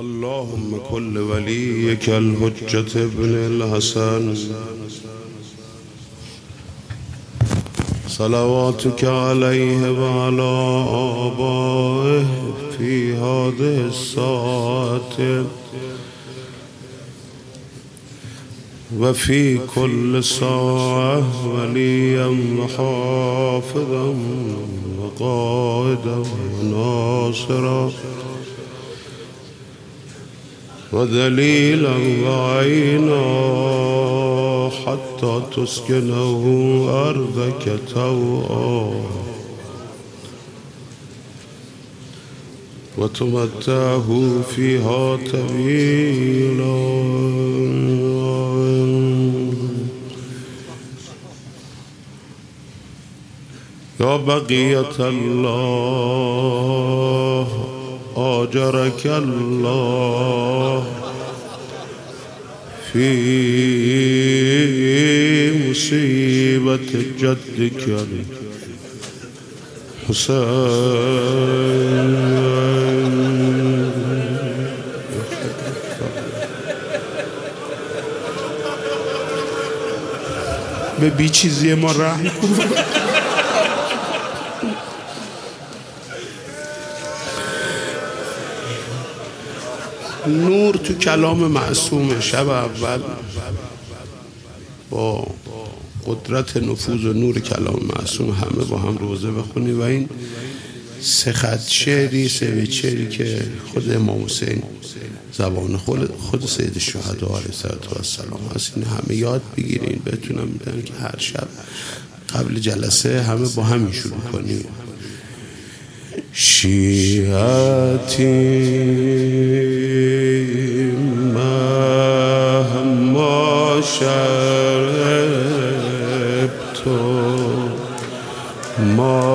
اللهم كل وليك الحجة ابن الحسن. صلواتك عليه وعلى آبائه في هذه الساعة. وفي كل ساعة وليا وحافظا وقائدا وناصرا. ودليلا وعينا حتى تسكنه أرضك توعا. وتمتعه فيها طويلا. يا بقية الله. آجرك الله في مصيبة جدك حسين به بی چیزی ما رحم کن. نور تو کلام معصوم شب اول با قدرت نفوذ و نور کلام معصوم همه با هم روزه بخونی و این سه خط شعری سه بیت که خود امام حسین زبان خود, خود سید الشهدا علیه السلام هست. این همه یاد بگیرین. بتونم میدن که هر شب قبل جلسه همه با همین شروع کنیم. شیعتی شربت ما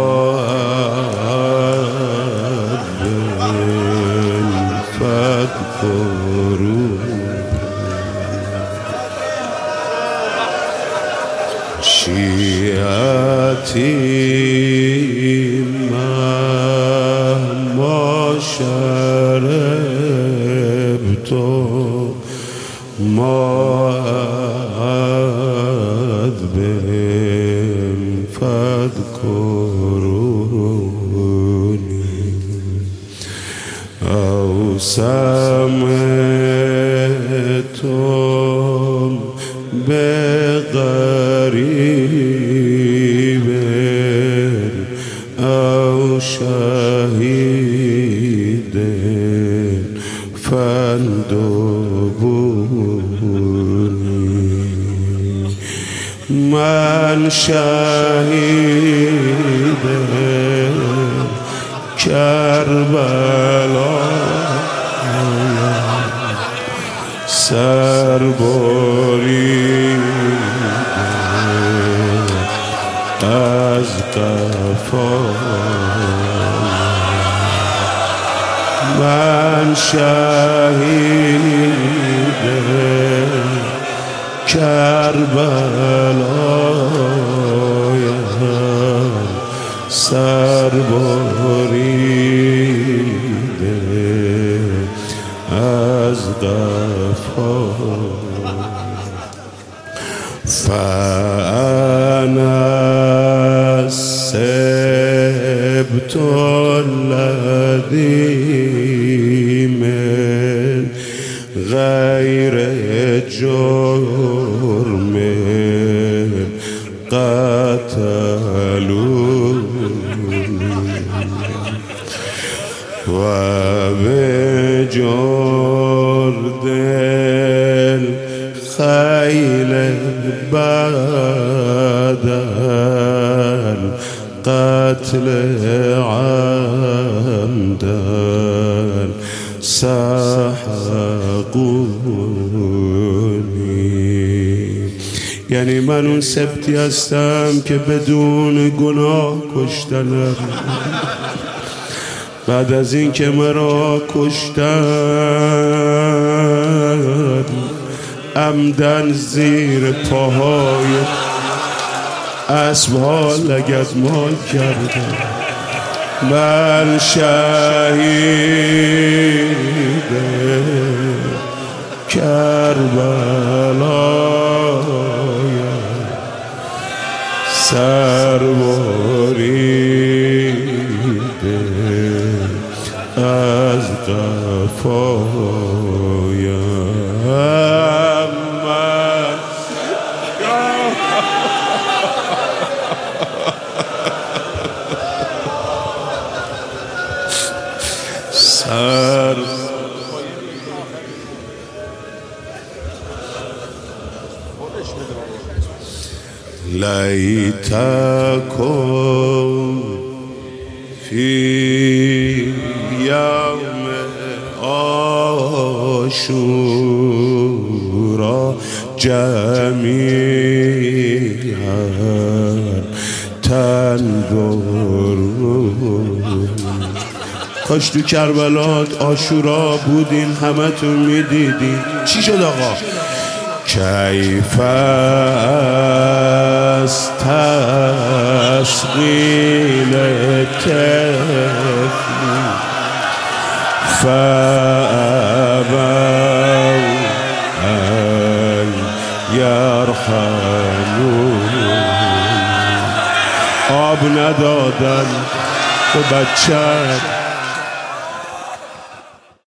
فاذكروا شيعتي مهما شربت فاذكروني أو سمعتم بغريب من شهيد کربلا. سرباری از قفا. من شهید کربلایم سربریده از قفا فأنا السبت الذي من غير جرم. وبجرد الخيل بدل قتل عمدا سحقوني یعنی من اون سبتی هستم که بدون گناه کشتنم. بعد از این که مرا کشتن عمدن زیر پاهای اسبها لگت مال کردم. من شهید کربلای سر سر لیتکم فی یوم آشورا جمیعا تنظرون کاش تو کربلات آشورا بودین همه تو می‌دیدین. چی شد آقا؟ کیف است تسقیل طفلی فابوا ان آب ندادن به بچه